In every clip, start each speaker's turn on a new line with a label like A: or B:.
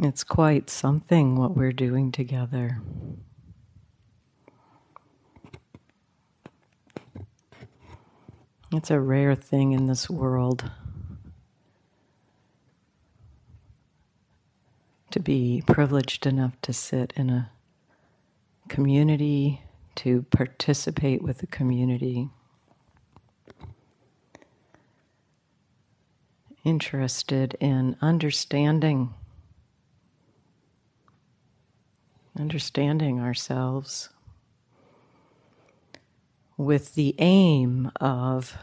A: It's quite something what we're doing together. It's a rare thing in this world to be privileged enough to sit in a community, to participate with the community. Interested in understanding, understanding ourselves with the aim of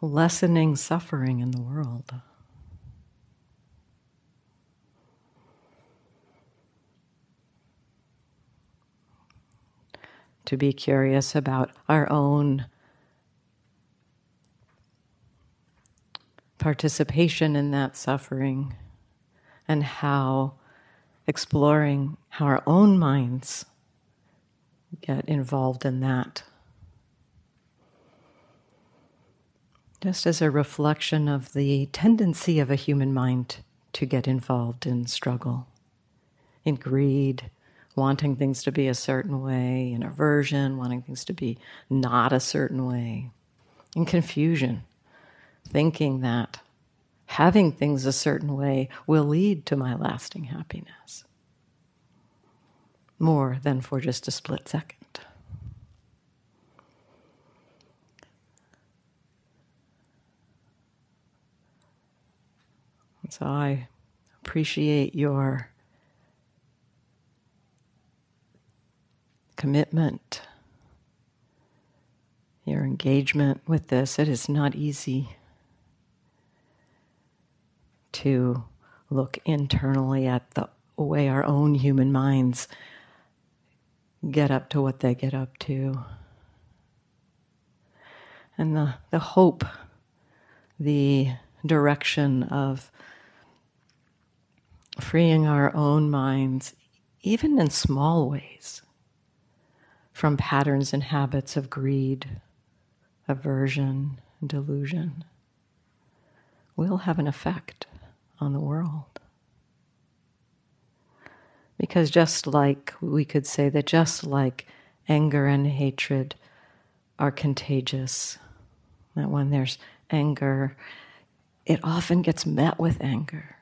A: lessening suffering in the world. To be curious about our own participation in that suffering and how exploring how our own minds get involved in that. Just as a reflection of the tendency of a human mind to get involved in struggle, in greed, wanting things to be a certain way, in aversion, wanting things to be not a certain way, in confusion, thinking that having things a certain way will lead to my lasting happiness more than for just a split second. so I appreciate your commitment, your engagement with this. It is not easy to look internally at the way our own human minds get up to what they get up to. And the, the hope, the direction of freeing our own minds, even in small ways, from patterns and habits of greed, aversion, delusion, will have an effect on the world. Because just like we could say that just like anger and hatred are contagious, that when there's anger, it often gets met with anger.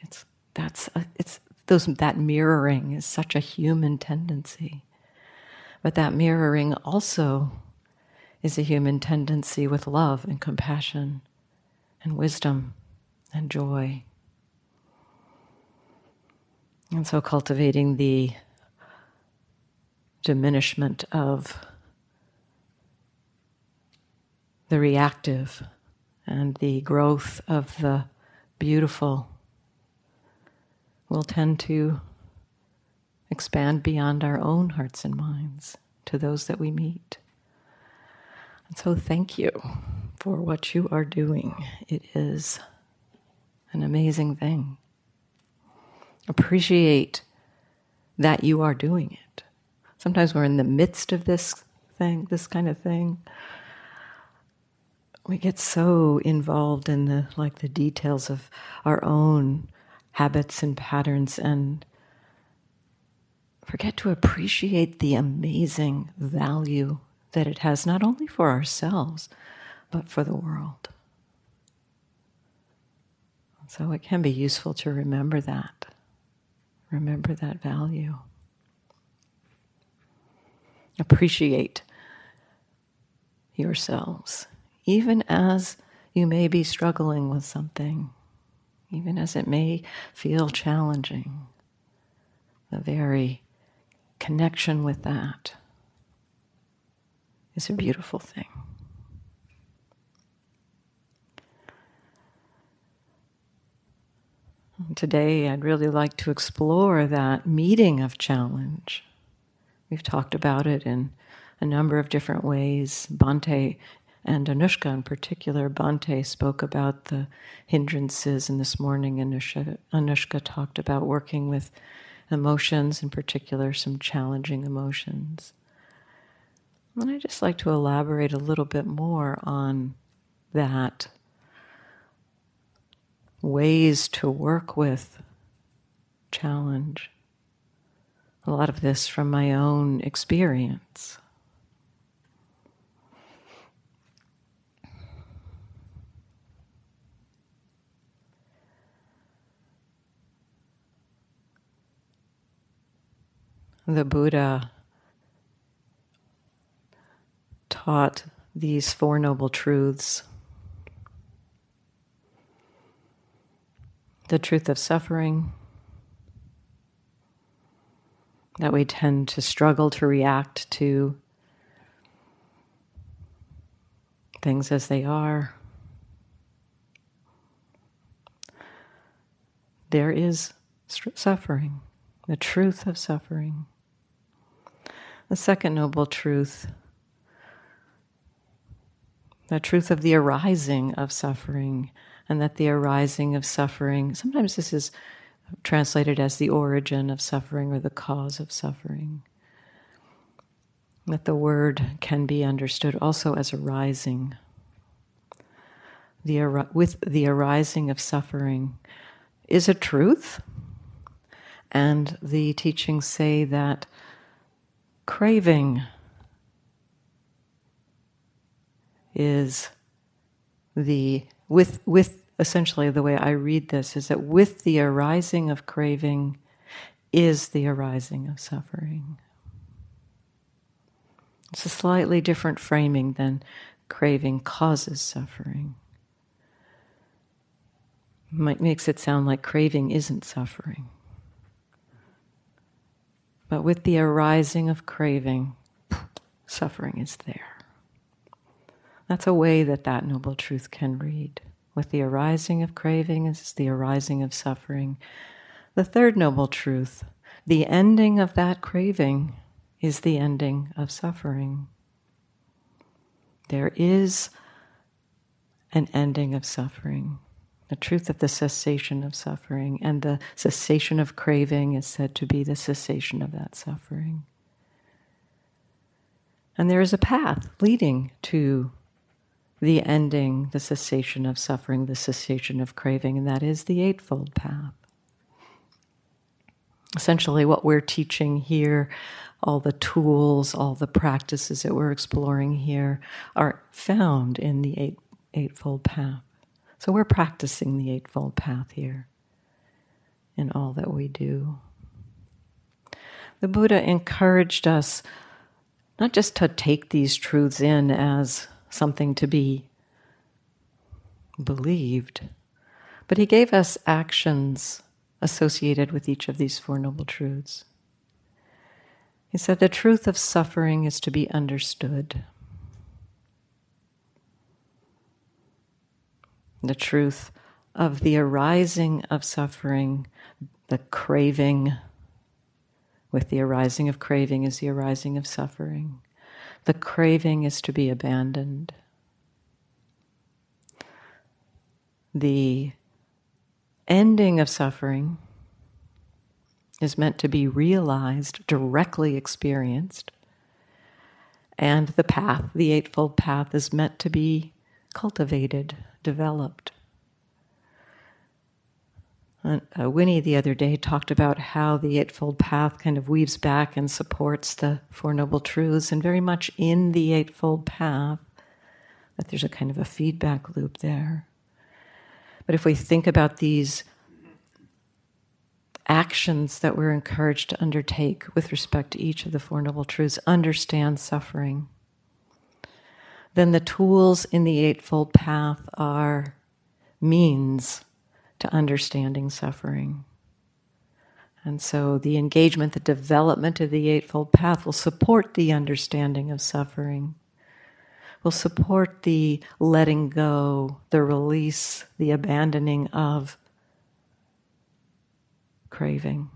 A: It's that's a, it's those that mirroring is such a human tendency. But that mirroring also is a human tendency with love and compassion and wisdom and joy and so cultivating the diminishment of the reactive and the growth of the beautiful will tend to expand beyond our own hearts and minds to those that we meet. And so, thank you for what you are doing. It is an amazing thing appreciate that you are doing it. Sometimes we're in the midst of this thing, this kind of thing. We get so involved in the like the details of our own habits and patterns and forget to appreciate the amazing value that it has not only for ourselves but for the world. So it can be useful to remember that. Remember that value. Appreciate yourselves, even as you may be struggling with something, even as it may feel challenging. The very connection with that is a beautiful thing. Today, I'd really like to explore that meeting of challenge. We've talked about it in a number of different ways. Bhante and Anushka, in particular, Bhante spoke about the hindrances, and this morning, Anushka, Anushka talked about working with emotions, in particular, some challenging emotions. And I'd just like to elaborate a little bit more on that ways to work with challenge. A lot of this from my own experience. The Buddha taught these Four Noble Truths the truth of suffering, that we tend to struggle to react to things as they are. There is suffering, the truth of suffering. The second noble truth, the truth of the arising of suffering, and that the arising of suffering, sometimes this is translated as the origin of suffering or the cause of suffering. That the word can be understood also as arising. The, with the arising of suffering is a truth, and the teachings say that craving is the with with essentially the way I read this is that with the arising of craving is the arising of suffering. It's a slightly different framing than craving causes suffering. Might makes it sound like craving isn't suffering. But with the arising of craving, suffering is there. That's a way that that noble truth can read. With the arising of craving is the arising of suffering. The third noble truth, the ending of that craving is the ending of suffering. There is an ending of suffering the truth of the cessation of suffering, and the cessation of craving is said to be the cessation of that suffering. And there is a path leading to the ending, the cessation of suffering, the cessation of craving, and that is the Eightfold Path. Essentially, what we're teaching here, all the tools, all the practices that we're exploring here, are found in the eight, Eightfold Path. So we're practicing the Eightfold Path here in all that we do. The Buddha encouraged us not just to take these truths in as something to be believed, but he gave us actions associated with each of these Four Noble Truths. He said the truth of suffering is to be understood. the truth of the arising of suffering, the craving. With the arising of craving is the arising of suffering. The craving is to be abandoned. The ending of suffering is meant to be realized, directly experienced. And the path, the Eightfold Path, is meant to be cultivated, developed. Uh, Winnie the other day talked about how the Eightfold Path kind of weaves back and supports the Four Noble Truths, and very much in the Eightfold Path, that there's a kind of a feedback loop there. But if we think about these actions that we're encouraged to undertake with respect to each of the Four Noble Truths, understand suffering then the tools in the Eightfold Path are means to understanding suffering. And so the engagement, the development of the Eightfold Path will support the understanding of suffering, will support the letting go, the release, the abandoning of craving,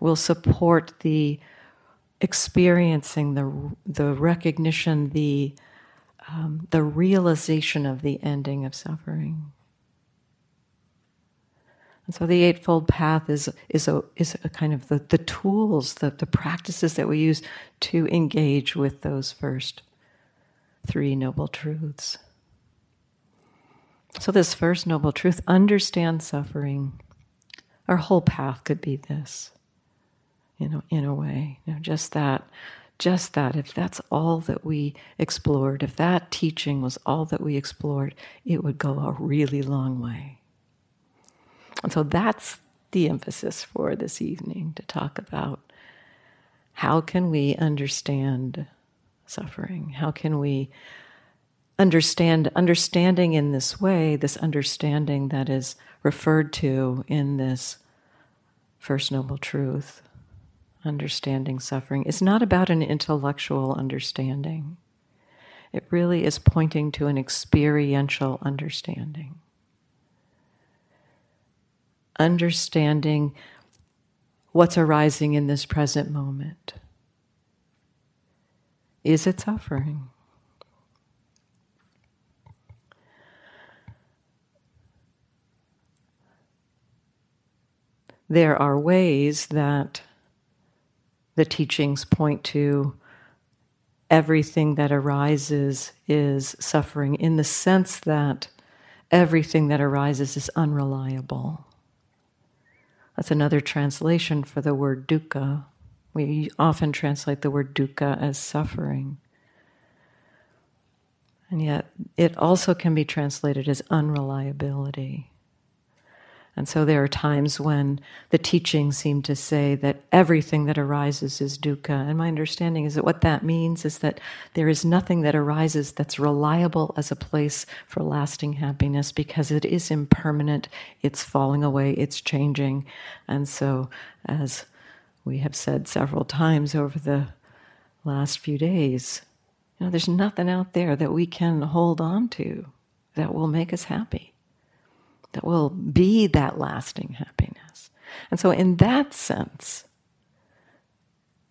A: will support the experiencing, the, the recognition, the um, the realization of the ending of suffering. And so the Eightfold Path is, is, a, is a kind of the, the tools, the, the practices that we use to engage with those first three Noble Truths. So, this first Noble Truth understand suffering, Our whole path could be this, you know, in a way. You know, just that, just that. If that's all that we explored, if that teaching was all that we explored, it would go a really long way. And so that's the emphasis for this evening to talk about how can we understand suffering? How can we understand understanding in this way, this understanding that is referred to in this First Noble Truth, understanding suffering, is not about an intellectual understanding. It really is pointing to an experiential understanding. Understanding what's arising in this present moment. Is it suffering? there are ways that the teachings point to everything that arises is suffering in the sense that everything that arises is unreliable. That's another translation for the word dukkha. We often translate the word dukkha as suffering. And yet, it also can be translated as unreliability. And so there are times when the teachings seem to say that everything that arises is dukkha. And my understanding is that what that means is that there is nothing that arises that's reliable as a place for lasting happiness because it is impermanent, it's falling away, it's changing. And so, as we have said several times over the last few days, you know, there's nothing out there that we can hold on to that will make us happy that will be that lasting happiness. And so, in that sense,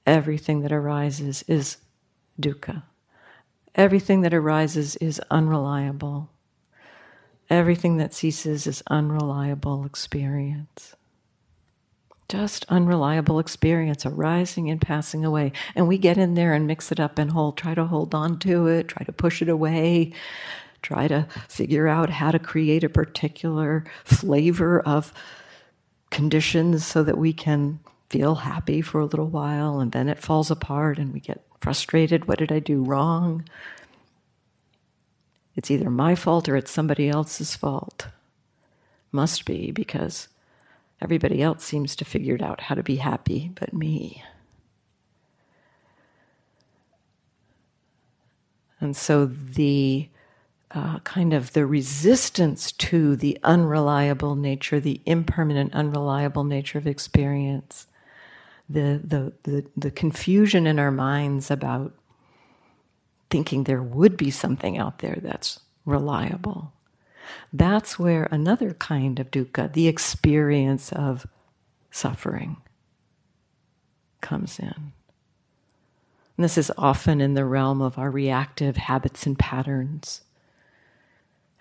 A: everything that arises is dukkha. Everything that arises is unreliable. Everything that ceases is unreliable experience. Just unreliable experience arising and passing away. And we get in there and mix it up and hold, try to hold on to it, try to push it away, try to figure out how to create a particular flavor of conditions so that we can feel happy for a little while and then it falls apart and we get frustrated. What did I do wrong? It's either my fault or it's somebody else's fault. Must be because everybody else seems to figured out how to be happy but me. And so the uh, kind of the resistance to the unreliable nature, the impermanent, unreliable nature of experience, the, the, the, the confusion in our minds about thinking there would be something out there that's reliable. That's where another kind of dukkha, the experience of suffering, comes in. And this is often in the realm of our reactive habits and patterns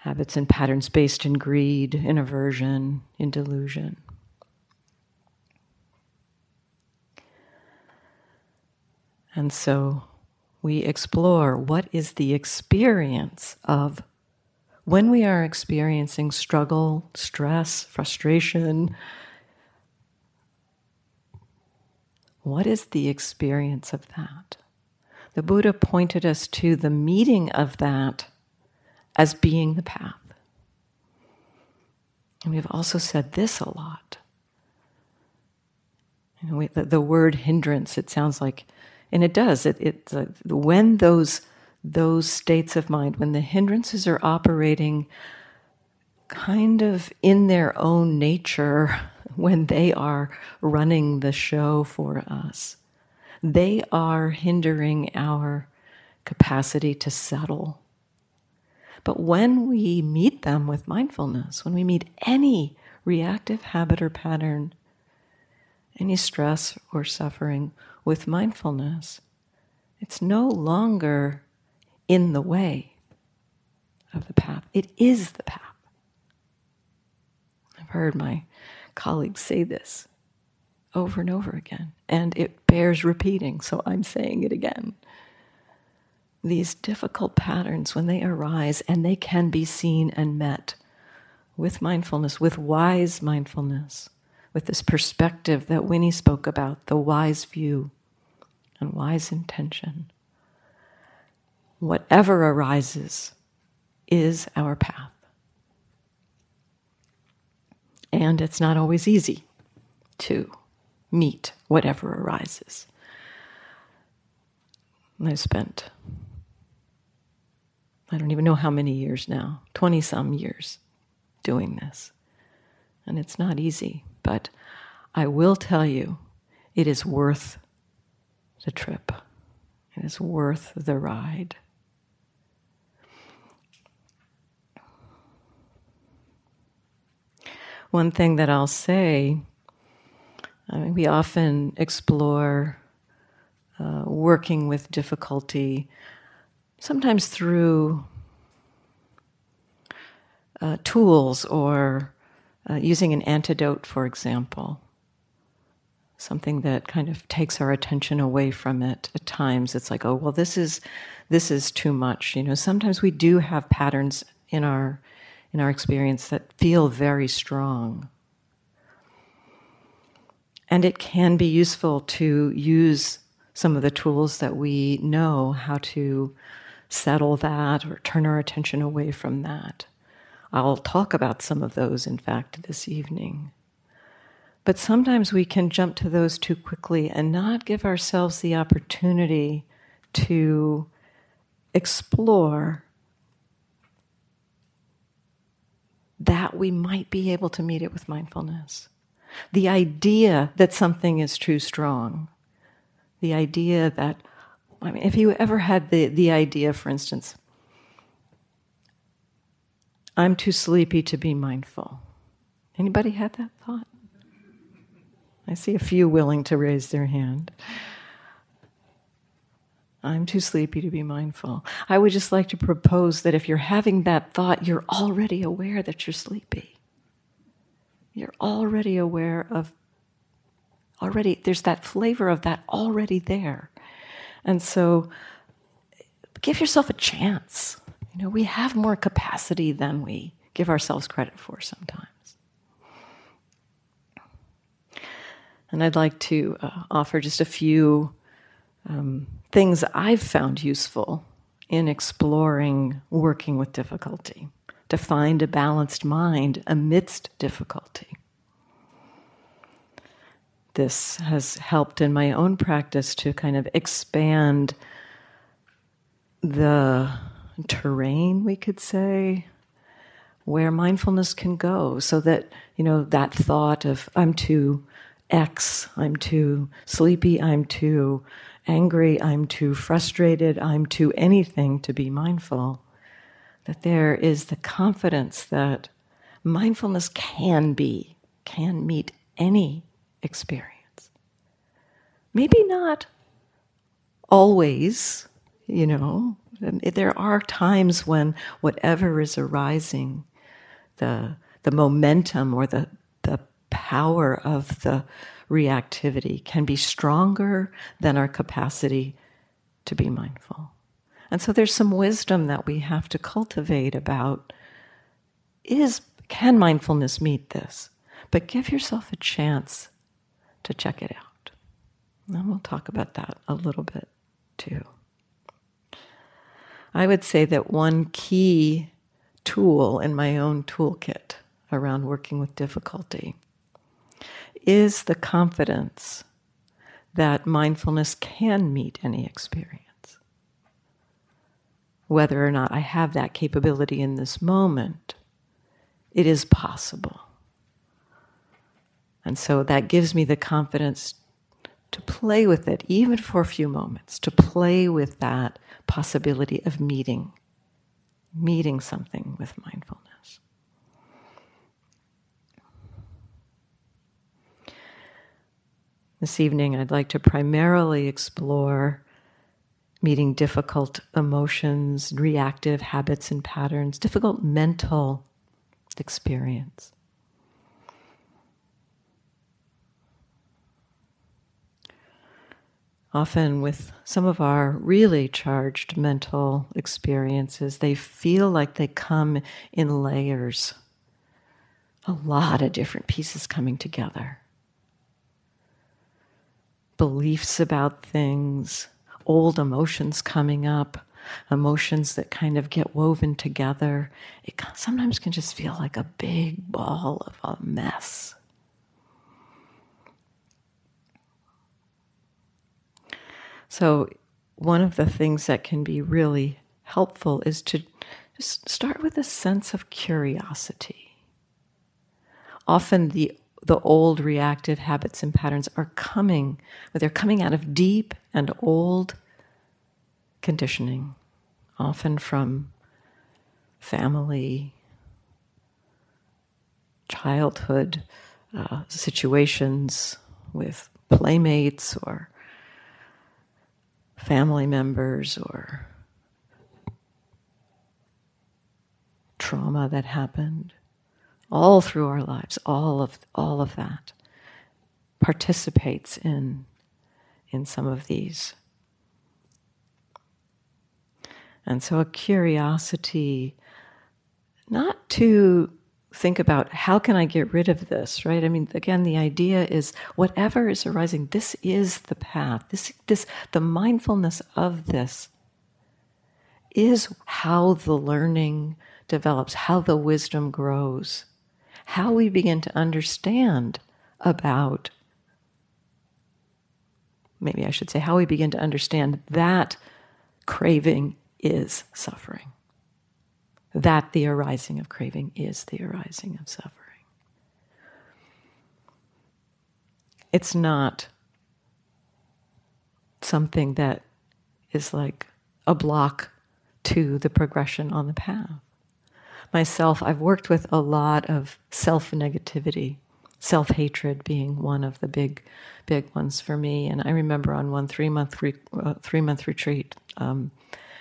A: habits and patterns based in greed, in aversion, in delusion. And so we explore what is the experience of when we are experiencing struggle, stress, frustration. What is the experience of that? The Buddha pointed us to the meeting of that as being the path. And we've also said this a lot. You know, we, the, the, word hindrance, it sounds like, and it does, it, it, uh, when those, those states of mind, when the hindrances are operating kind of in their own nature, when they are running the show for us, they are hindering our capacity to settle but when we meet them with mindfulness, when we meet any reactive habit or pattern, any stress or suffering with mindfulness, it's no longer in the way of the path. It is the path. I've heard my colleagues say this over and over again, and it bears repeating, so I'm saying it again these difficult patterns when they arise and they can be seen and met with mindfulness, with wise mindfulness, with this perspective that Winnie spoke about the wise view and wise intention. Whatever arises is our path. And it's not always easy to meet whatever arises. I spent, I don't even know how many years now, 20 some years doing this. And it's not easy, but I will tell you, it is worth the trip. It is worth the ride. One thing that I'll say I mean, we often explore uh, working with difficulty, sometimes through uh, tools or uh, using an antidote, for example. Something that kind of takes our attention away from it. At times, it's like, oh, well, this is this is too much. You know, sometimes we do have patterns in our in our experience that feel very strong. And it can be useful to use some of the tools that we know how to settle that or turn our attention away from that. I'll talk about some of those, in fact, this evening. But sometimes we can jump to those too quickly and not give ourselves the opportunity to explore that we might be able to meet it with mindfulness. The idea that something is too strong, the idea that, I mean, if you ever had the, the idea, for instance, I'm too sleepy to be mindful. Anybody had that thought? I see a few willing to raise their hand. I'm too sleepy to be mindful. I would just like to propose that if you're having that thought, you're already aware that you're sleepy. You're already aware of, already, there's that flavor of that already there. And so give yourself a chance. You know, we have more capacity than we give ourselves credit for sometimes. And I'd like to uh, offer just a few um, things I've found useful in exploring working with difficulty, to find a balanced mind amidst difficulty. This has helped in my own practice to kind of expand the terrain, we could say, where mindfulness can go so that, you know, that thought of, I'm too X, I'm too sleepy, I'm too angry, I'm too frustrated, I'm too anything to be mindful. That there is the confidence that mindfulness can be, can meet any experience. Maybe not always, you know, um, there are times when whatever is arising, the, the momentum or the, the power of the reactivity can be stronger than our capacity to be mindful. And so there's some wisdom that we have to cultivate about is can mindfulness meet this? But give yourself a chance to check it out. And we'll talk about that a little bit too. I would say that one key tool in my own toolkit around working with difficulty is the confidence that mindfulness can meet any experience. Whether or not I have that capability in this moment, it is possible. And so that gives me the confidence to play with it, even for a few moments, to play with that possibility of meeting, meeting something with mindfulness. This evening, I'd like to primarily explore meeting difficult emotions, reactive habits and patterns, difficult mental experience. Often with some of our really charged mental experiences, they feel like they come in layers. A lot of different pieces coming together. beliefs about things, old emotions coming up, emotions that kind of get woven together. It sometimes can just feel like a big ball of a mess. So, one of the things that can be really helpful is to just start with a sense of curiosity. Often the the old reactive habits and patterns are coming, but they're coming out of deep and old conditioning, often from family, childhood uh, situations with playmates or family members or trauma that happened. All through our lives all of all of that participates in in some of these. And so a curiosity not to think about how can I get rid of this, right? I mean, again, the idea is whatever is arising, this is the path. This, this, the mindfulness of this is how the learning develops, how the wisdom grows, how we begin to understand about, maybe I should say, how we begin to understand that craving is suffering that the arising of craving is the arising of suffering. It's not something that is like a block to the progression on the path. Myself, I've worked with a lot of self negativity, self hatred being one of the big, big ones for me. And I remember on one three month re- uh, three month retreat, um,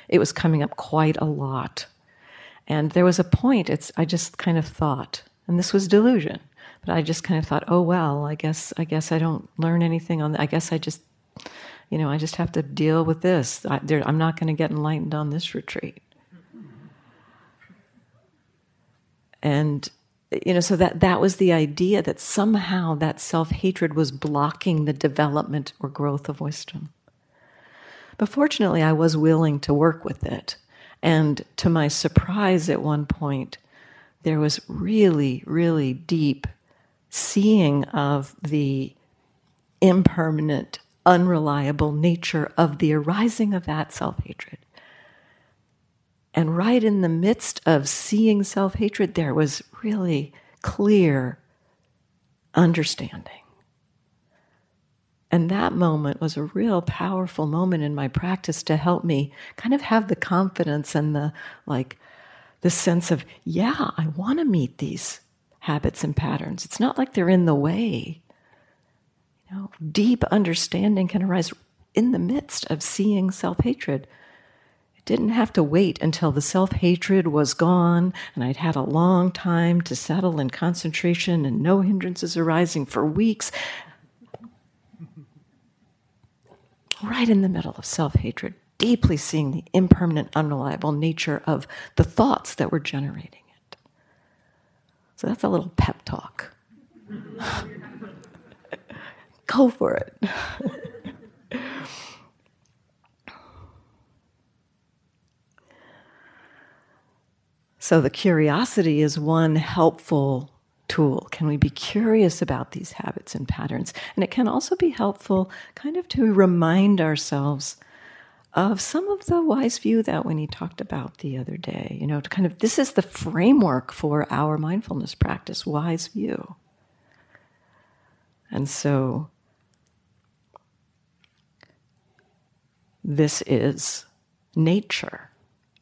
A: it was coming up quite a lot and there was a point, it's, I just kind of thought, and this was delusion, but I just kind of thought, oh, well, I guess, I guess I don't learn anything on, I guess I just, you know, I just have to deal with this. I, I'm not going to get enlightened on this retreat. And, you know, so that, that was the idea that somehow that self hatred was blocking the development or growth of wisdom. But fortunately, I was willing to work with it. And to my surprise, at one point, there was really, really deep seeing of the impermanent, unreliable nature of the arising of that self hatred. And right in the midst of seeing self hatred, there was really clear understanding. And that moment was a real powerful moment in my practice to help me kind of have the confidence and the like the sense of, yeah, I want to meet these habits and patterns. It's not like they're in the way. You know, deep understanding can arise in the midst of seeing self-hatred. It didn't have to wait until the self-hatred was gone and I'd had a long time to settle in concentration and no hindrances arising for weeks right in the middle of self hatred, deeply seeing the impermanent, unreliable nature of the thoughts that were generating it. So that's a little pep talk. Go for it. so the curiosity is one helpful tool? Can we be curious about these habits and patterns? And it can also be helpful kind of to remind ourselves of some of the wise view that Winnie talked about the other day. You know, to kind of this is the framework for our mindfulness practice, wise view. And so this is nature.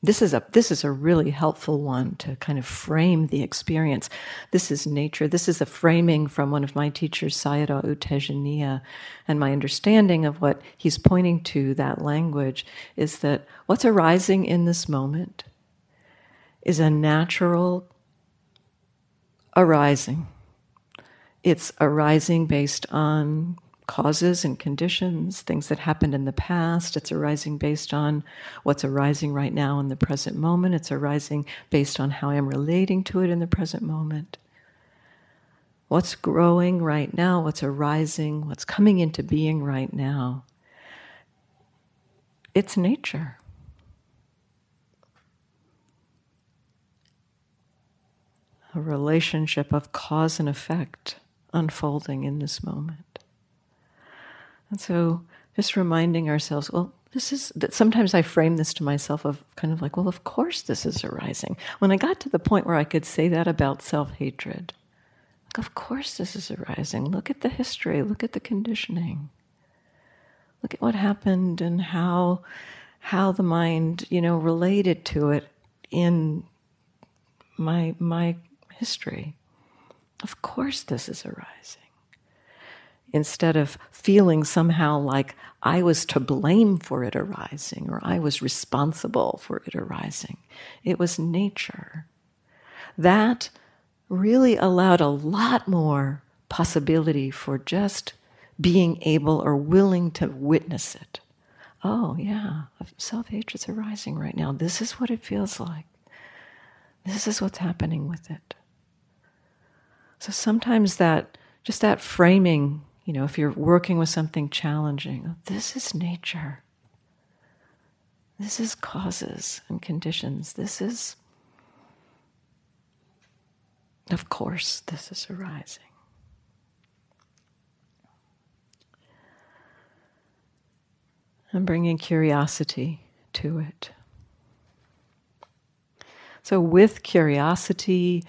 A: This is a this is a really helpful one to kind of frame the experience. This is nature. This is a framing from one of my teachers, Sayadaw U Tejaniya, and my understanding of what he's pointing to that language is that what's arising in this moment is a natural arising. It's arising based on causes and conditions, things that happened in the past. It's arising based on what's arising right now in the present moment. It's arising based on how I'm relating to it in the present moment. what's growing right now, what's arising, what's coming into being right now. It's nature. A relationship of cause and effect unfolding in this moment. And so just reminding ourselves, well, this is that sometimes I frame this to myself of kind of like, well, of course this is arising. When I got to the point where I could say that about self hatred, like, of course this is arising. Look at the history, look at the conditioning. Look at what happened and how how the mind, you know, related to it in my my history. Of course this is arising instead of feeling somehow like I was to blame for it arising or I was responsible for it arising. It was nature. That really allowed a lot more possibility for just being able or willing to witness it. Oh, yeah, self hatred's arising right now. This is what it feels like. This is what's happening with it. So sometimes that, just that framing you know, if you're working with something challenging, this is nature. This is causes and conditions. This is, of course, this is arising. And bringing curiosity to it. So, with curiosity,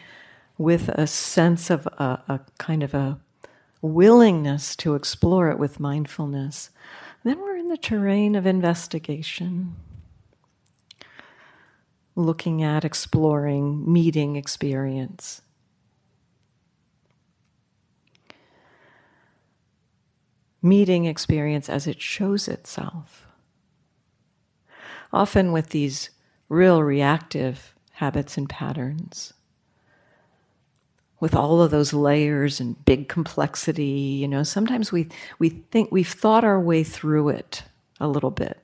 A: with a sense of a, a kind of a willingness to explore it with mindfulness, then we're in the terrain of investigation, looking at, exploring, meeting experience. Meeting experience as it shows itself. Often with these real reactive habits and patterns with all of those layers and big complexity, you know, sometimes we, we think we've thought our way through it a little bit.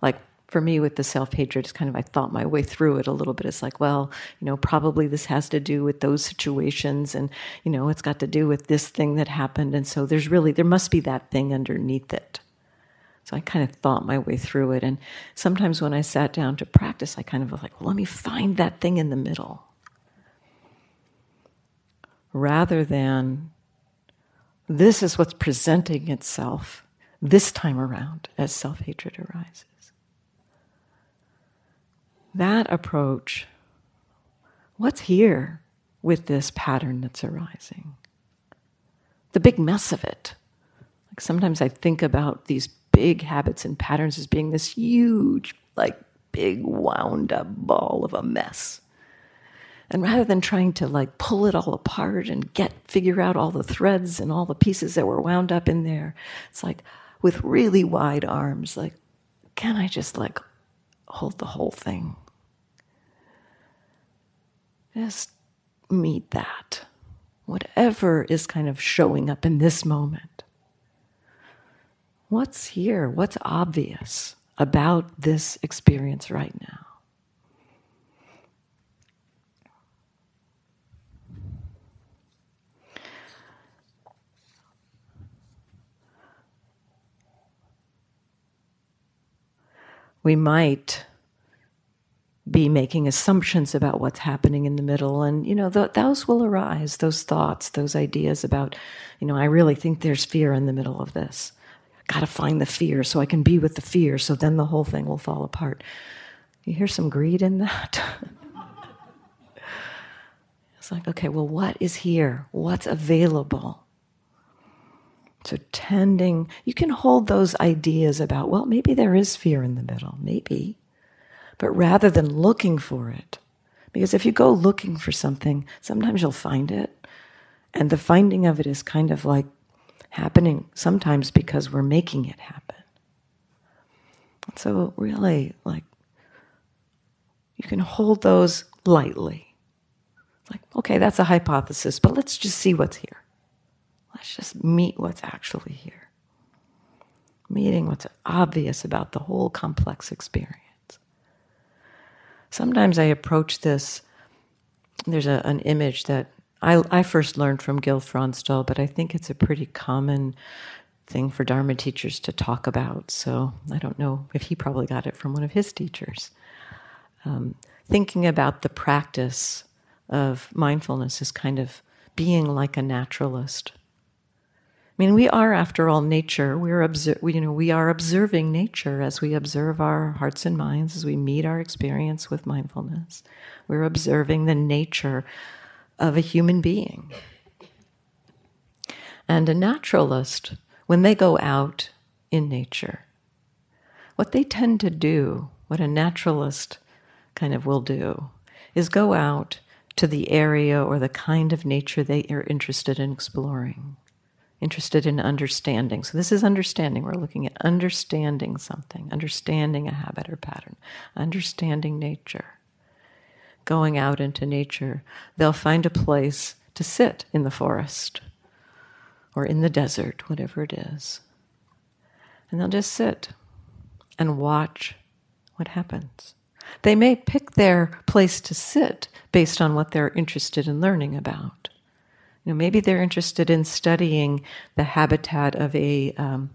A: Like for me with the self hatred, it's kind of I thought my way through it a little bit. It's like, well, you know, probably this has to do with those situations, and you know, it's got to do with this thing that happened, and so there's really there must be that thing underneath it. So I kind of thought my way through it, and sometimes when I sat down to practice, I kind of was like, well, let me find that thing in the middle rather than this is what's presenting itself this time around as self hatred arises. That approach, what's here with this pattern that's arising? The big mess of it. Like sometimes I think about these big habits and patterns as being this huge, like big wound up ball of a mess. And rather than trying to like pull it all apart and get figure out all the threads and all the pieces that were wound up in there, it's like with really wide arms, like, can I just like hold the whole thing? Just meet that. Whatever is kind of showing up in this moment. What's here? What's obvious about this experience right now? We might be making assumptions about what's happening in the middle. And you know th- those will arise those thoughts those ideas about you know i really think there's fear in the middle of this. Got to find the fear so i can be with the fear so then the whole thing will fall apart. You hear some greed in that? It's like okay well what is here? What's available so, tending, you can hold those ideas about, well, maybe there is fear in the middle, maybe. But rather than looking for it, because if you go looking for something, sometimes you'll find it. And the finding of it is kind of like happening sometimes because we're making it happen. So, really, like, you can hold those lightly. Like, okay, that's a hypothesis, but let's just see what's here. Let's just meet what's actually here. Meeting what's obvious about the whole complex experience. Sometimes I approach this, there's a, an image that I, I first learned from Gil Fronsdal, but I think it's a pretty common thing for Dharma teachers to talk about. So I don't know if he probably got it from one of his teachers. Um, thinking about the practice of mindfulness is kind of being like a naturalist. I mean, we are, after all, nature. We're we, you know, we are observing nature as we observe our hearts and minds, as we meet our experience with mindfulness. We're observing the nature of a human being. And a naturalist, when they go out in nature, what they tend to do, what a naturalist kind of will do, is go out to the area or the kind of nature they are interested in exploring interested in understanding. So, this is understanding. We're looking at understanding something, understanding a habit or pattern, understanding nature. Going out into nature, they'll find a place to sit in the forest or in the desert, whatever it is. And they'll just sit and watch what happens. They may pick their place to sit based on what they're interested in learning about. You know, maybe they're interested in studying the habitat of a um,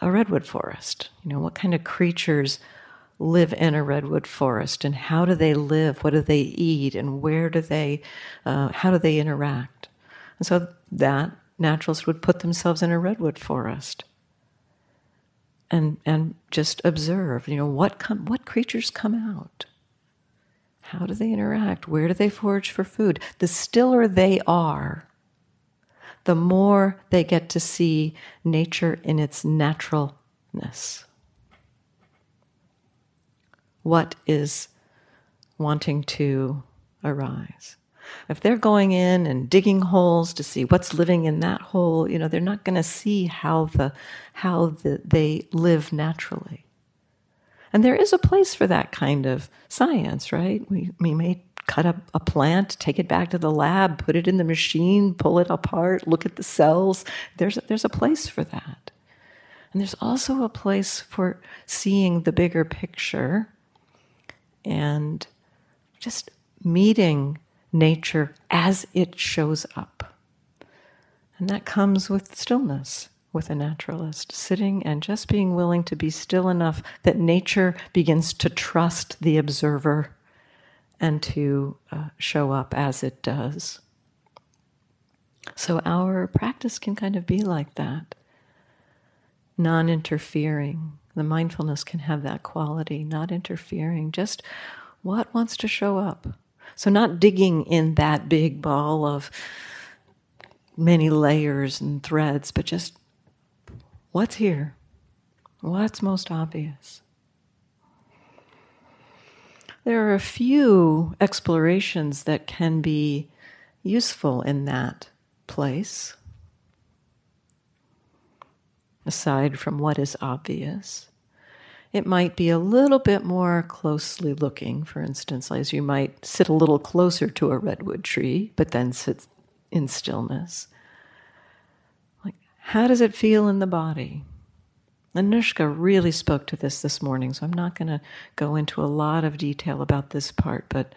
A: a redwood forest. You know, what kind of creatures live in a redwood forest, and how do they live? What do they eat, and where do they? Uh, how do they interact? And so that naturalists would put themselves in a redwood forest and and just observe. You know, what come, what creatures come out how do they interact? Where do they forage for food? The stiller they are, the more they get to see nature in its naturalness. What is wanting to arise? If they're going in and digging holes to see what's living in that hole, you know, they're not going to see how the how the, they live naturally. And there is a place for that kind of science, right? We, we may cut up a plant, take it back to the lab, put it in the machine, pull it apart, look at the cells. There's a, there's a place for that. And there's also a place for seeing the bigger picture and just meeting nature as it shows up. And that comes with stillness with a naturalist, sitting and just being willing to be still enough that nature begins to trust the observer and to uh, show up as it does. So our practice can kind of be like that non interfering. The mindfulness can have that quality, not interfering, just what wants to show up. So, not digging in that big ball of many layers and threads, but just What's here? What's most obvious? There are a few explorations that can be useful in that place, aside from what is obvious. It might be a little bit more closely looking, for instance, as you might sit a little closer to a redwood tree, but then sit in stillness. How does it feel in the body? Anushka really spoke to this this morning, so I'm not going to go into a lot of detail about this part, but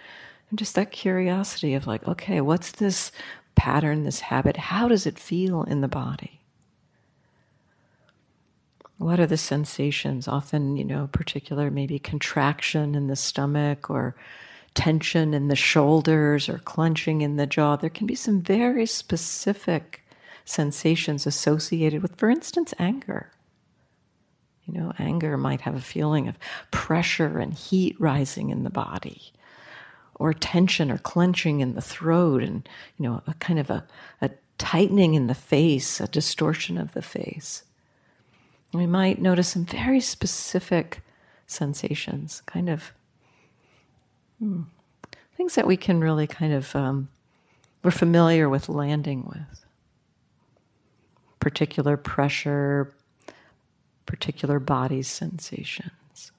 A: just that curiosity of like, okay, what's this pattern, this habit? How does it feel in the body? What are the sensations? Often, you know, particular maybe contraction in the stomach or tension in the shoulders or clenching in the jaw. There can be some very specific sensations associated with, for instance, anger. You know, anger might have a feeling of pressure and heat rising in the body, or tension or clenching in the throat, and, you know, a kind of a, a tightening in the face, a distortion of the face. We might notice some very specific sensations, kind of hmm, things that we can really kind of, um, we're familiar with landing with particular pressure, particular body sensations.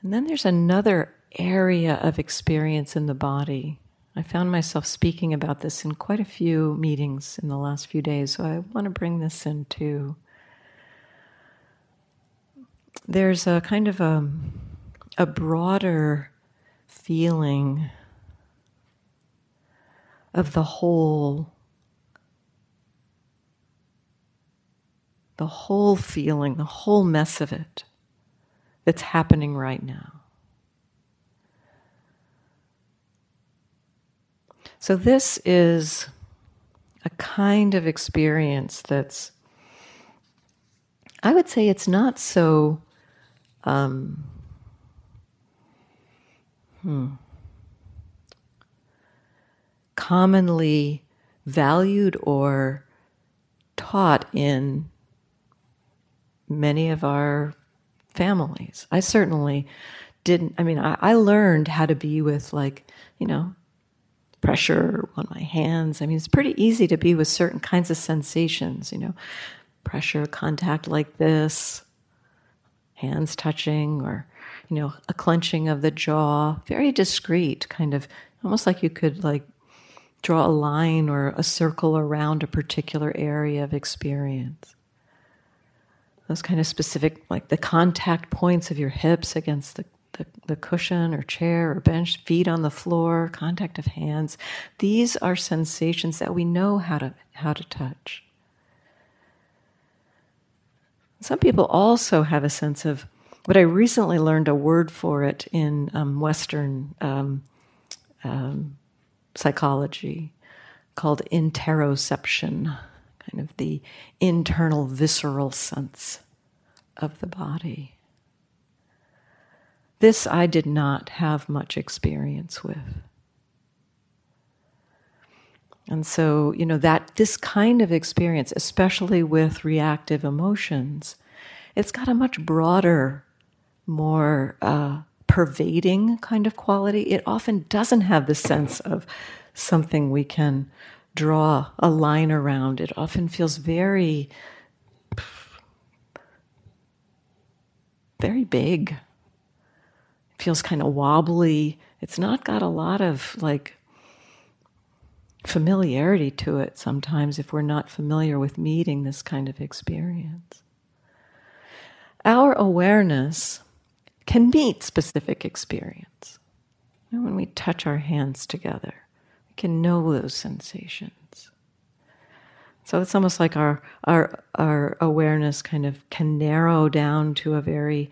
A: And then there's another area of experience in the body. I found myself speaking about this in quite a few meetings in the last few days, so I want to bring this in too. There's a kind of a, a broader feeling of the whole, the whole feeling, the whole mess of it that's happening right now. So, this is a kind of experience that's, I would say, it's not so. Um, hmm, commonly valued or taught in many of our families. I certainly didn't, I mean, I, I, learned how to be with, like, you know, pressure on my hands. I mean, it's pretty easy to be with certain kinds of sensations, you know, pressure, contact like this, hands touching, or, you know, a clenching of the jaw, very discrete, kind of almost like you could, like, draw a line or a circle around a particular area of experience. Those kind of specific, like the contact points of your hips against the, the, the, cushion or chair or bench, feet on the floor, contact of hands. These are sensations that we know how to, how to touch. Some people also have a sense of what I recently learned a word for it in um, Western um, um, psychology called interoception, kind of the internal visceral sense of the body. This I did not have much experience with. And so, you know, that this kind of experience, especially with reactive emotions, it's got a much broader, more uh, pervading kind of quality. It often doesn't have the sense of something we can draw a line around. It often feels very, very big. It feels kind of wobbly. It's not got a lot of like familiarity to it sometimes if we're not familiar with meeting this kind of experience. Our awareness can meet specific experience. when we touch our hands together, we can know those sensations. So it's almost like our, our, our awareness kind of can narrow down to a very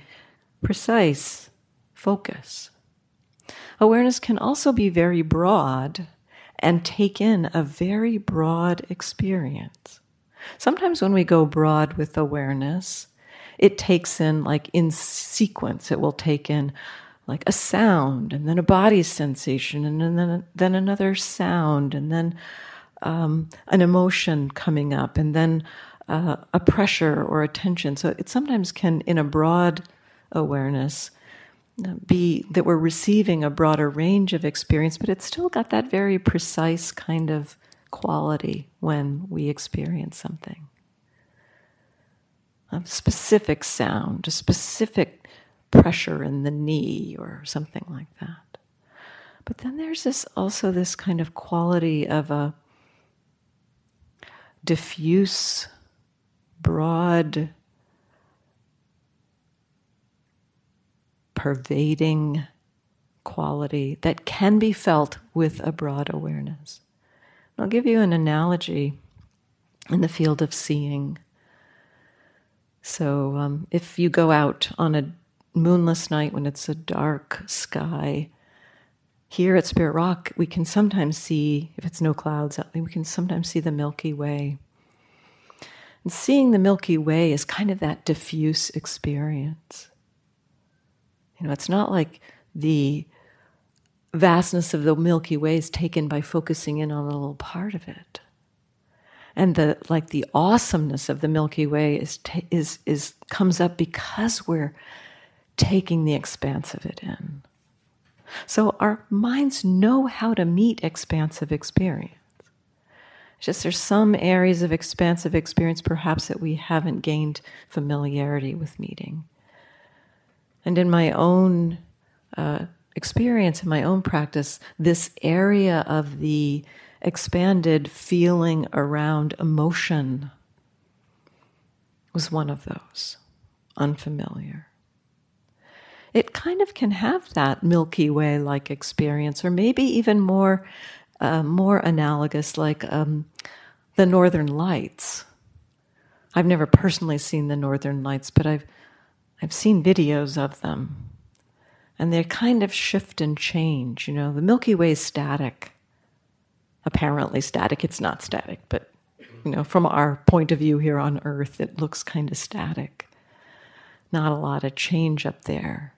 A: precise focus. Awareness can also be very broad and take in a very broad experience. Sometimes when we go broad with awareness, it takes in like in sequence. It will take in like a sound and then a body sensation and then then another sound and then um, an emotion coming up and then uh, a pressure or a tension. So it sometimes can in a broad awareness be that we're receiving a broader range of experience but it's still got that very precise kind of quality when we experience something a specific sound, a specific pressure in the knee or something like that. But then there's this also this kind of quality of a diffuse, broad, pervading quality that can be felt with a broad awareness. I'll give you an analogy in the field of seeing. So um, if you go out on a moonless night when it's a dark sky, here at Spirit Rock, we can sometimes see, if it's no clouds, we can sometimes see the Milky Way. And seeing the Milky Way is kind of that diffuse experience. You know, it's not like the vastness of the Milky Way is taken by focusing in on a little part of it and the like the awesomeness of the Milky Way is is is comes up because we're taking the expanse of it in. So our minds know how to meet expansive experience. It's just there's some areas of expansive experience perhaps that we haven't gained familiarity with meeting. And in my own uh, experience, in my own practice, this area of the expanded feeling around emotion was one of those, unfamiliar. it kind of can have that Milky Way like experience, or maybe even more, uh, more analogous, like um, the Northern Lights. I've never personally seen the Northern Lights, but I've I've seen videos of them, and they kind of shift and change. You know, the Milky Way is static, apparently static. It's not static, but you know, from our point of view here on Earth, it looks kind of static. Not a lot of change up there.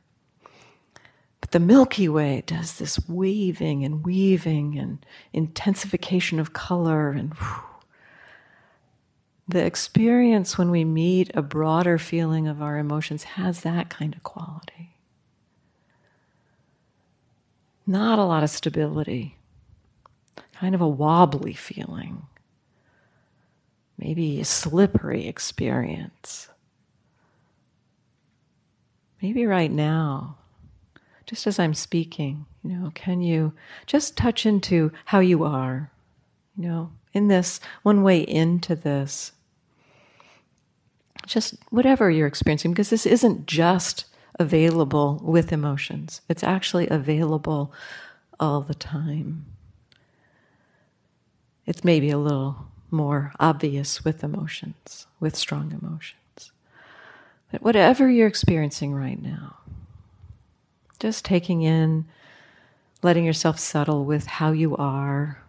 A: But the Milky Way does this waving and weaving and intensification of color and whew. the experience when we meet a broader feeling of our emotions has that kind of quality. Not a lot of stability, kind of a wobbly feeling, maybe a slippery experience. Maybe right now, just as I'm speaking, you know, can you just touch into how you are, you know, in this one way into this? Just whatever you're experiencing, because this isn't just available with emotions, it's actually available all the time. It's maybe a little more obvious with emotions, with strong emotions. But whatever you're experiencing right now, just taking in, letting yourself settle with how you are.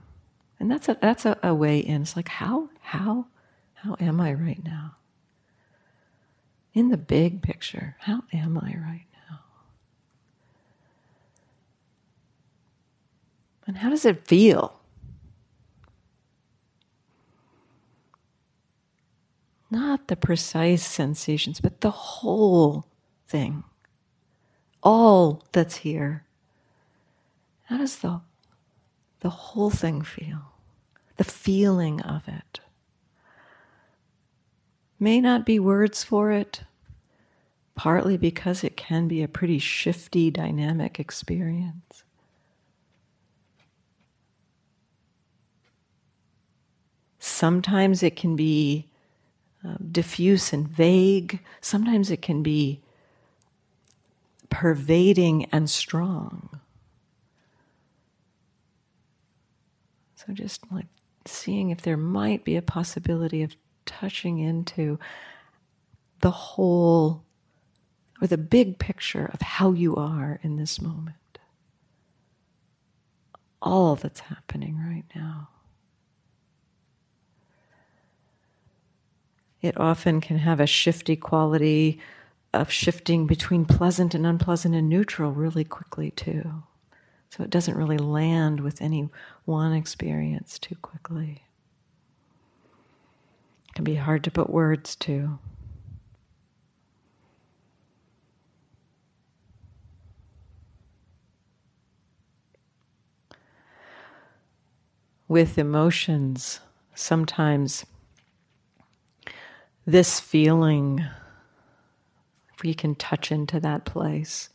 A: And that's a, that's a, a way in. It's like, how, how, how am I right now? In the big picture, how am I right now? And how does it feel? Not the precise sensations, but the whole thing all that's here. How does the, the whole thing feel? The feeling of it. May not be words for it, partly because it can be a pretty shifty, dynamic experience. Sometimes it can be uh, diffuse and vague. Sometimes it can be pervading and strong. So just like seeing if there might be a possibility of touching into the whole or the big picture of how you are in this moment. All that's happening right now. It often can have a shifty quality of shifting between pleasant and unpleasant and neutral really quickly, too. So it doesn't really land with any one experience too quickly. It can be hard to put words to. With emotions, sometimes this feeling if we can touch into that place.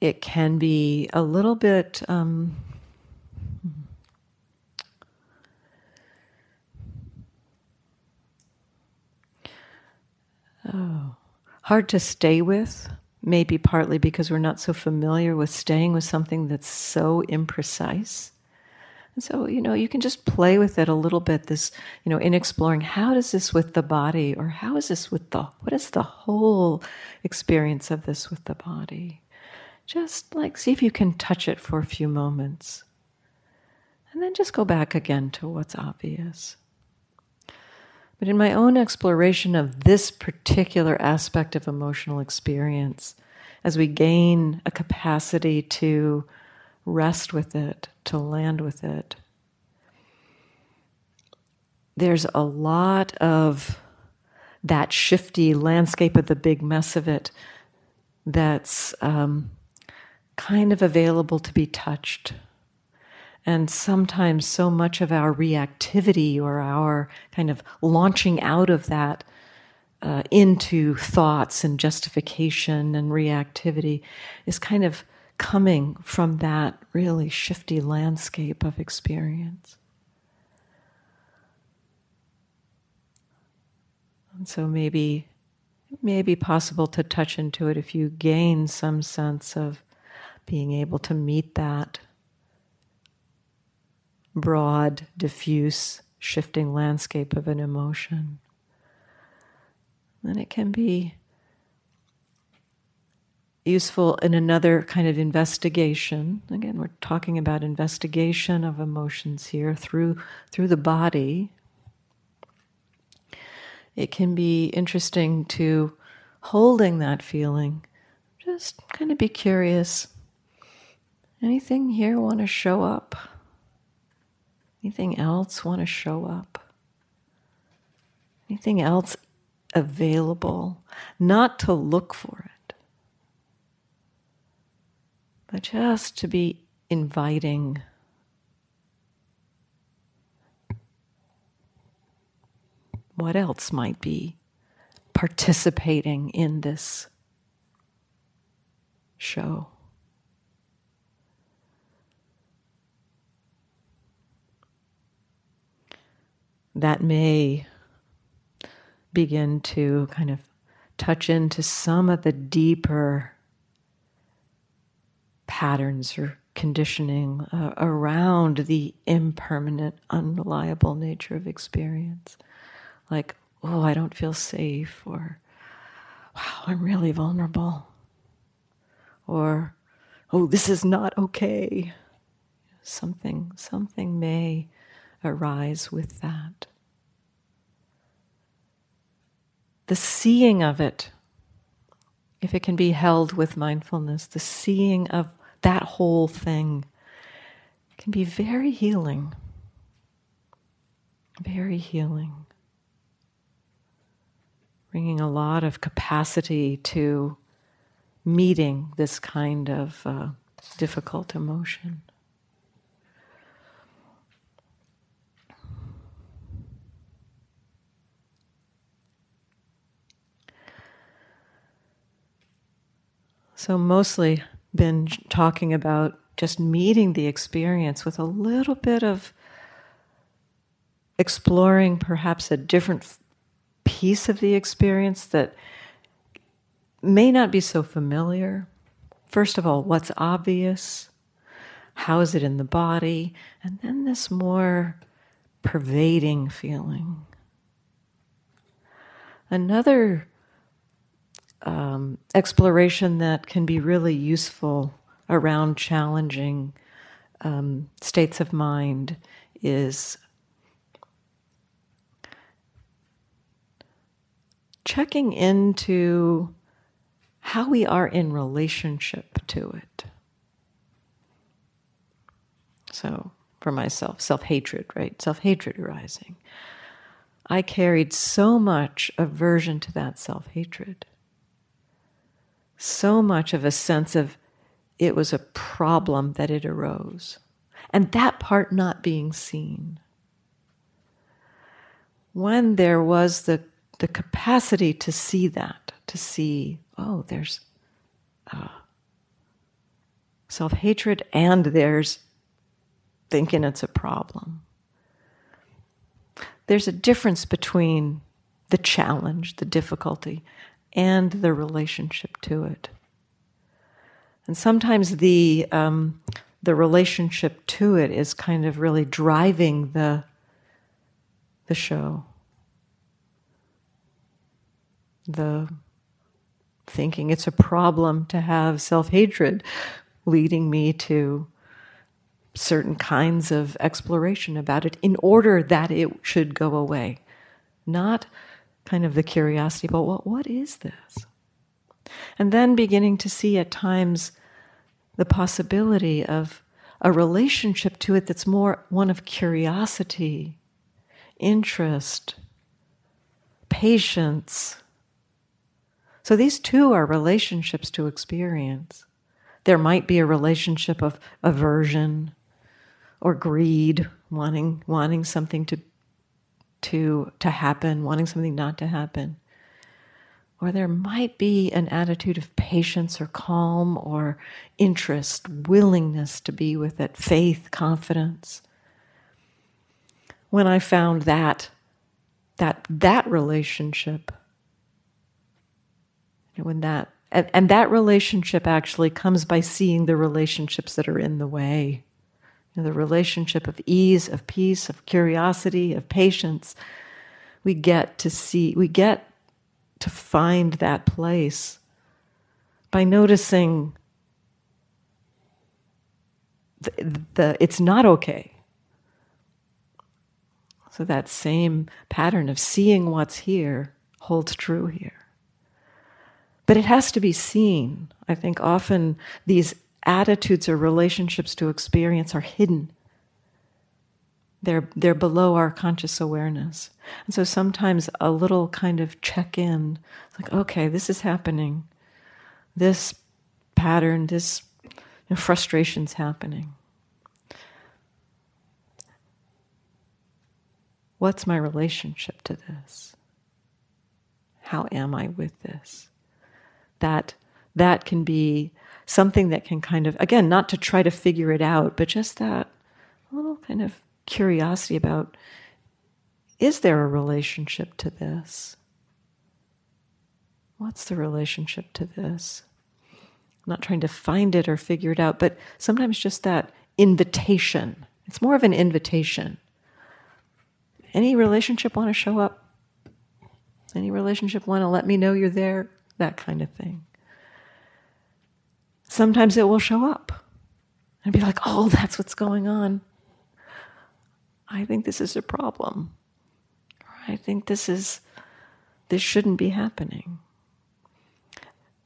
A: It can be a little bit um, oh, hard to stay with, maybe partly because we're not so familiar with staying with something that's so imprecise. And so, you know, you can just play with it a little bit, this, you know, in exploring how does this with the body, or how is this with the, what is the whole experience of this with the body? Just like see if you can touch it for a few moments. And then just go back again to what's obvious. But in my own exploration of this particular aspect of emotional experience, as we gain a capacity to rest with it, to land with it. There's a lot of that shifty landscape of the big mess of it that's um, kind of available to be touched. And sometimes so much of our reactivity or our kind of launching out of that uh, into thoughts and justification and reactivity is kind of coming from that really shifty landscape of experience. And so maybe It may be possible to touch into it if you gain some sense of being able to meet that broad, diffuse, shifting landscape of an emotion. Then it can be useful in another kind of investigation. Again, we're talking about investigation of emotions here through through the body. It can be interesting to holding that feeling. Just kind of be curious. Anything here want to show up? Anything else want to show up? Anything else available? Not to look for it, but just to be inviting. What else might be participating in this show? that may begin to kind of touch into some of the deeper patterns or conditioning uh, around the impermanent, unreliable nature of experience. Like, oh, I don't feel safe, or wow, I'm really vulnerable, or oh, this is not okay. Something, something may arise with that. The seeing of it, if it can be held with mindfulness, the seeing of that whole thing can be very healing. Very healing. Bringing a lot of capacity to meeting this kind of uh, difficult emotion. So, mostly been talking about just meeting the experience with a little bit of exploring perhaps a different piece of the experience that may not be so familiar. First of all, what's obvious? How is it in the body? And then this more pervading feeling. Another um, exploration that can be really useful around challenging um, states of mind is checking into how we are in relationship to it. So, for myself, self hatred, right? Self hatred arising. I carried so much aversion to that self hatred so much of a sense of it was a problem that it arose, and that part not being seen. When there was the, the capacity to see that, to see, oh, there's uh, self hatred and there's thinking it's a problem. There's a difference between the challenge, the difficulty, and the relationship to it. And sometimes the um, the relationship to it is kind of really driving the the show. The thinking it's a problem to have self hatred leading me to certain kinds of exploration about it in order that it should go away. Not kind of the curiosity about well, what is this? And then beginning to see at times the possibility of a relationship to it that's more one of curiosity, interest, patience. So these two are relationships to experience. There might be a relationship of aversion or greed, wanting, wanting something to to, to happen, wanting something not to happen. Or there might be an attitude of patience or calm or interest, willingness to be with it, faith, confidence. When I found that, that, that relationship when that and that relationship actually comes by seeing the relationships that are in the way. You know, the relationship of ease, of peace, of curiosity, of patience. We get to see, we get to find that place by noticing the, it's not okay. So that same pattern of seeing what's here holds true here. But it has to be seen. I think often these attitudes or relationships to experience are hidden. They're, they're below our conscious awareness. And so sometimes a little kind of check in, like, okay, this is happening. This pattern, this you know, frustration's happening. What's my relationship to this? How am I with this? That that can be something that can kind of again not to try to figure it out, but just that little kind of curiosity about is there a relationship to this? What's the relationship to this? I'm not trying to find it or figure it out, but sometimes just that invitation. It's more of an invitation. Any relationship want to show up? Any relationship want to let me know you're there? That kind of thing. Sometimes it will show up and be like, oh, that's what's going on. I think this is a problem. I think this is, this shouldn't be happening.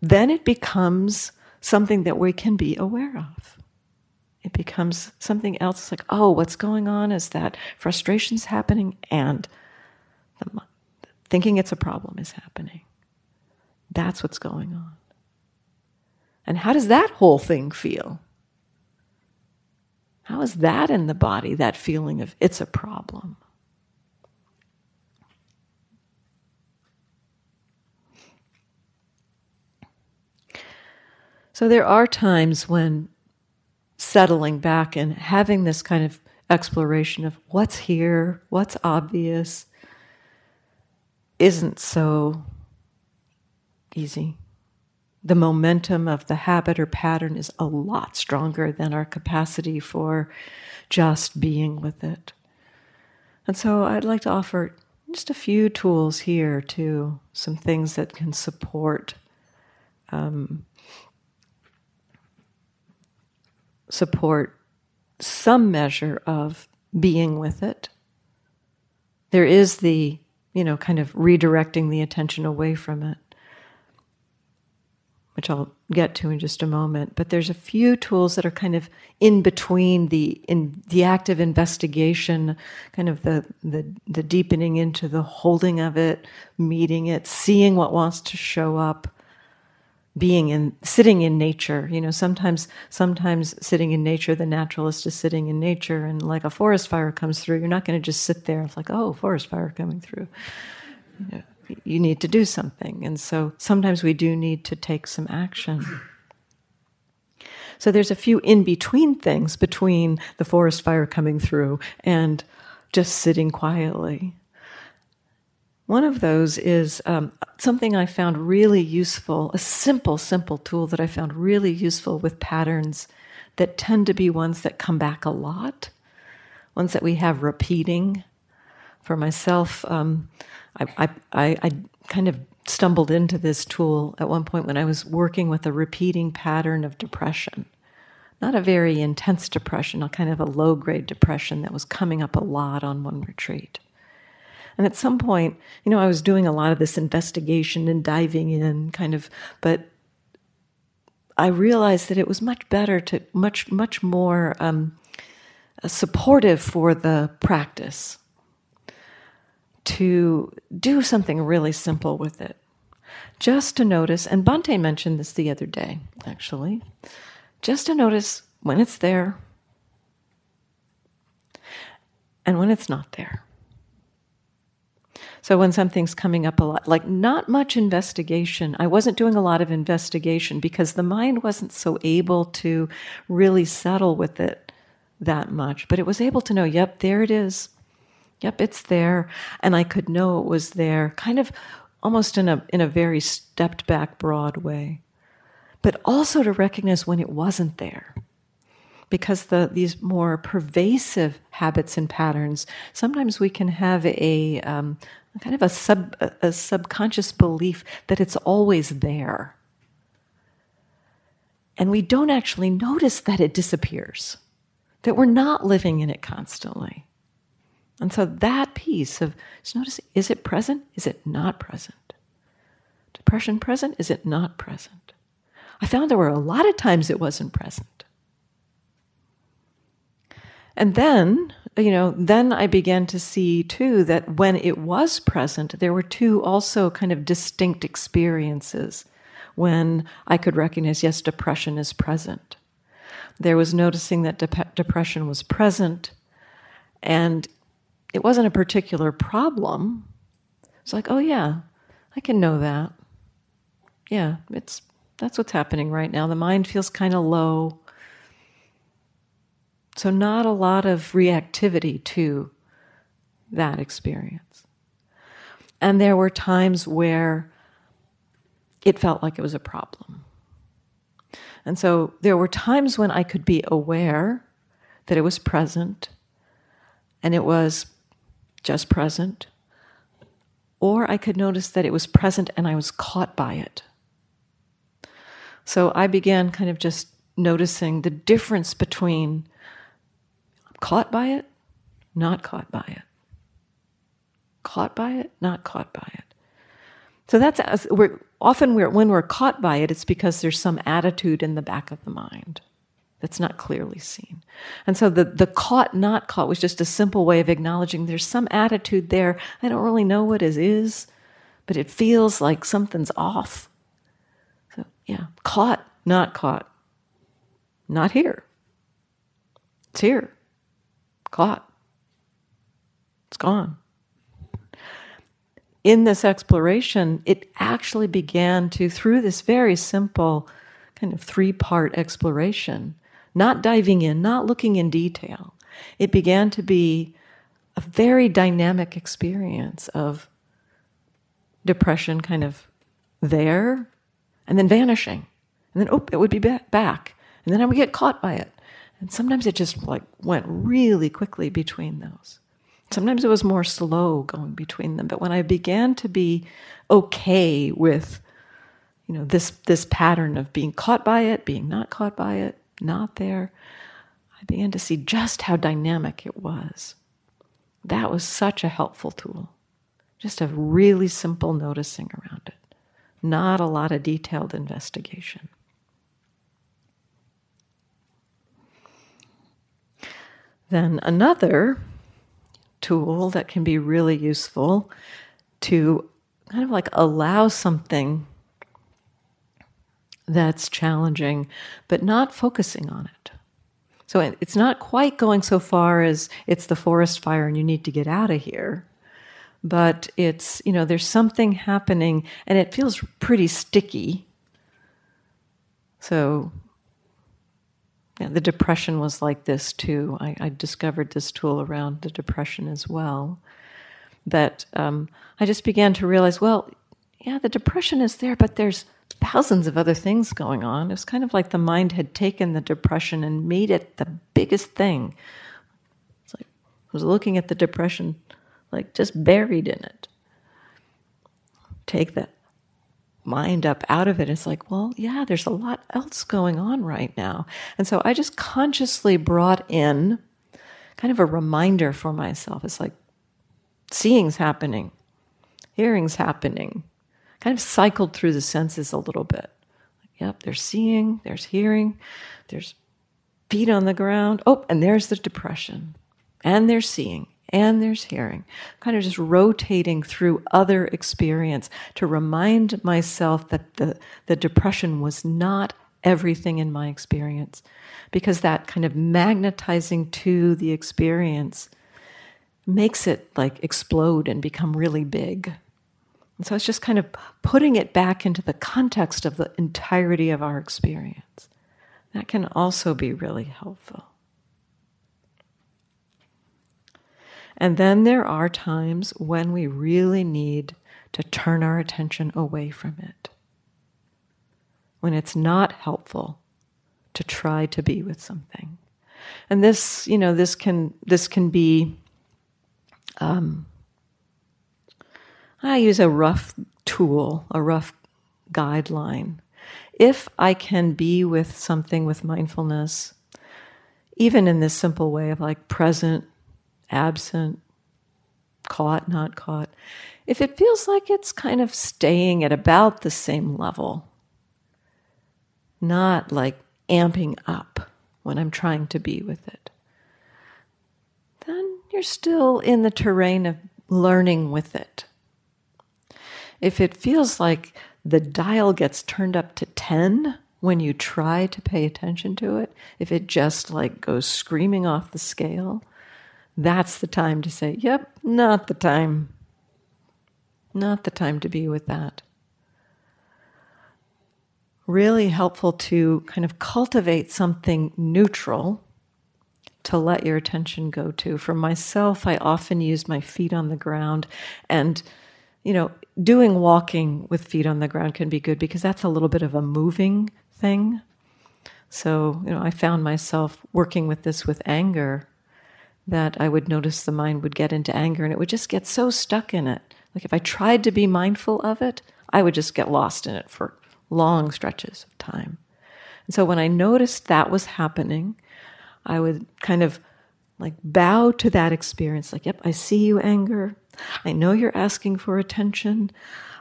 A: Then it becomes something that we can be aware of it becomes something else. It's like, oh, what's going on is that frustration's happening and the, thinking it's a problem is happening. That's what's going on. And how does that whole thing feel? How is that in the body, that feeling of it's a problem? So there are times when settling back and having this kind of exploration of what's here, what's obvious, isn't so easy. The momentum of the habit or pattern is a lot stronger than our capacity for just being with it. And so I'd like to offer just a few tools here, to some things that can support um, support some measure of being with it. There is the, you know, kind of redirecting the attention away from it, which I'll get to in just a moment. But there's a few tools that are kind of in between the in the active investigation, kind of the the, the deepening into the holding of it, meeting it, seeing what wants to show up, being in sitting in nature you know sometimes sometimes sitting in nature the naturalist is sitting in nature and like a forest fire comes through you're not going to just sit there it's like oh forest fire coming through you need to do something. And so sometimes we do need to take some action. So there's a few in between things between the forest fire coming through and just sitting quietly. One of those is um, something I found really useful, a simple, simple tool that I found really useful with patterns that tend to be ones that come back a lot, ones that we have repeating. For myself, um, I, I, I kind of stumbled into this tool at one point when I was working with a repeating pattern of depression. Not a very intense depression, a kind of a low grade depression that was coming up a lot on one retreat. And at some point, you know, I was doing a lot of this investigation and diving in, kind of, but I realized that it was much better to, much, much more um, supportive for the practice to do something really simple with it. Just to notice, and Bhante mentioned this the other day, actually, just to notice when it's there and when it's not there. So when something's coming up a lot, like not much investigation, I wasn't doing a lot of investigation because the mind wasn't so able to really settle with it that much. But it was able to know, yep, there it is. Yep, it's there. And I could know it was there kind of almost in a, in a very stepped back, broad way, but also to recognize when it wasn't there. Because the, these more pervasive habits and patterns, sometimes we can have a um, kind of a, sub, a subconscious belief that it's always there. And we don't actually notice that it disappears, that we're not living in it constantly. And so that piece of just noticing is it present? Is it not present? Depression present? Is it not present? I found there were a lot of times it wasn't present. And then, you know, then I began to see too that when it was present, there were two also kind of distinct experiences when I could recognize, yes, depression is present. There was noticing that de- depression was present and it wasn't a particular problem. It's like, oh yeah, I can know that. Yeah, it's that's what's happening right now. The mind feels kind of low. So not a lot of reactivity to that experience. And there were times where it felt like it was a problem. And so there were times when I could be aware that it was present and it was just present, or I could notice that it was present and I was caught by it. So I began kind of just noticing the difference between caught by it, not caught by it. Caught by it, not caught by it. So that's as we're often we're, when we're caught by it, it's because there's some attitude in the back of the mind that's not clearly seen. And so the, the caught, not caught was just a simple way of acknowledging there's some attitude there. I don't really know what it is, but it feels like something's off. So, yeah, caught, not caught. Not here. It's here. Caught. It's gone. In this exploration, it actually began to, through this very simple kind of three part exploration, not diving in, not looking in detail. It began to be a very dynamic experience of depression kind of there and then vanishing. And then, oh, it would be back. And then I would get caught by it. And sometimes it just like went really quickly between those. Sometimes it was more slow going between them. But when I began to be okay with, you know, this this pattern of being caught by it, being not caught by it, not there, I began to see just how dynamic it was. That was such a helpful tool. Just a really simple noticing around it, not a lot of detailed investigation. Then another tool that can be really useful to kind of like allow something that's challenging, but not focusing on it. So it's not quite going so far as it's the forest fire and you need to get out of here. But it's, you know, there's something happening and it feels pretty sticky. So, yeah, the depression was like this too. I, I discovered this tool around the depression as well. That um, I just began to realize, well, yeah, the depression is there, but there's thousands of other things going on. It was kind of like the mind had taken the depression and made it the biggest thing. It's like I was looking at the depression, like just buried in it. Take that mind up out of it. It's like, well, yeah, there's a lot else going on right now. And so I just consciously brought in kind of a reminder for myself. It's like seeing's happening, hearing's happening, kind of cycled through the senses a little bit. Yep, there's seeing, there's hearing, there's feet on the ground. Oh, and there's the depression. And there's seeing, and there's hearing. Kind of just rotating through other experience to remind myself that the, the depression was not everything in my experience. Because that kind of magnetizing to the experience makes it like explode and become really big. And so it's just kind of putting it back into the context of the entirety of our experience. That can also be really helpful. And then there are times when we really need to turn our attention away from it. When it's not helpful to try to be with something. And this, you know, this can this can be um, I use a rough tool, a rough guideline. If I can be with something with mindfulness, even in this simple way of like present, absent, caught, not caught, if it feels like it's kind of staying at about the same level, not like amping up when I'm trying to be with it, then you're still in the terrain of learning with it. If it feels like the dial gets turned up to 10 when you try to pay attention to it, if it just like goes screaming off the scale, that's the time to say, yep, not the time. Not the time to be with that. Really helpful to kind of cultivate something neutral to let your attention go to. For myself, I often use my feet on the ground and you know, doing walking with feet on the ground can be good because that's a little bit of a moving thing. So, you know, I found myself working with this with anger that I would notice the mind would get into anger and it would just get so stuck in it. Like if I tried to be mindful of it, I would just get lost in it for long stretches of time. And so when I noticed that was happening, I would kind of like bow to that experience like, yep, I see you, anger. I know you're asking for attention.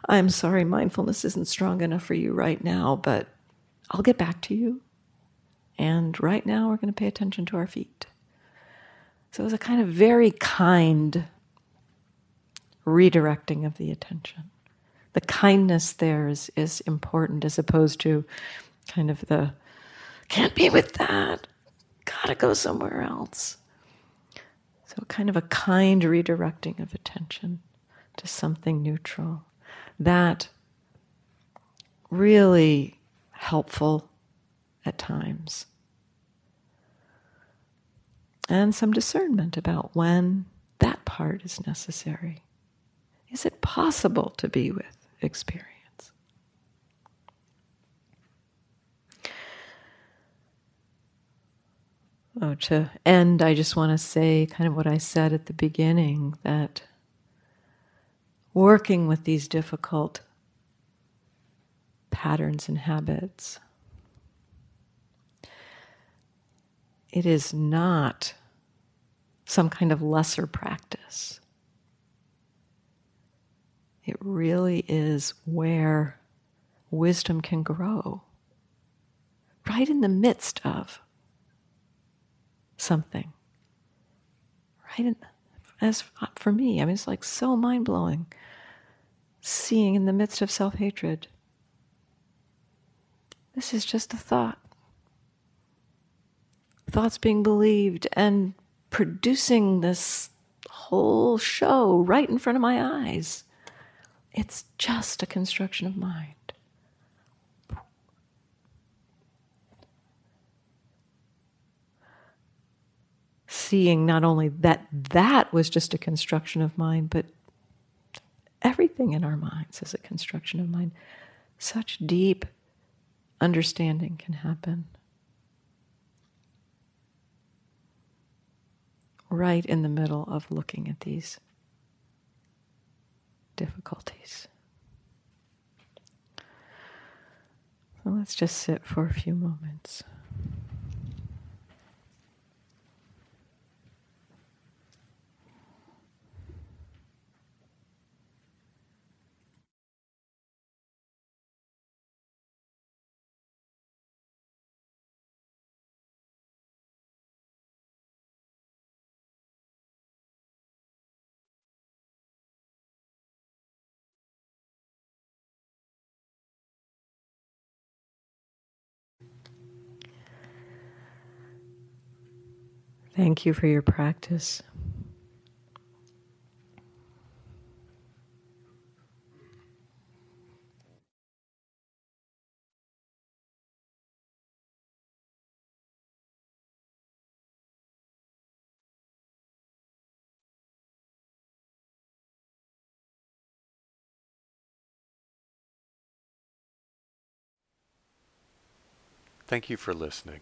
A: I'm sorry, mindfulness isn't strong enough for you right now, but I'll get back to you. And right now, we're going to pay attention to our feet. So it was a kind of very kind redirecting of the attention. The kindness there is, is important as opposed to kind of the can't be with that, gotta go somewhere else. So, kind of a kind redirecting of attention to something neutral. That really helpful at times. And some discernment about when that part is necessary. Is it possible to be with experience? Oh, to end, I just want to say kind of what I said at the beginning that working with these difficult patterns and habits, it is not some kind of lesser practice. It really is where wisdom can grow, right in the midst of something. Right? And as for me, I mean, it's like so mind blowing seeing in the midst of self hatred. This is just a thought. Thoughts being believed and producing this whole show right in front of my eyes. It's just a construction of mind. Seeing not only that that was just a construction of mind, but everything in our minds is a construction of mind. Such deep understanding can happen. Right in the middle of looking at these difficulties. So let's just sit for a few moments. Thank you for your practice.
B: Thank you for listening.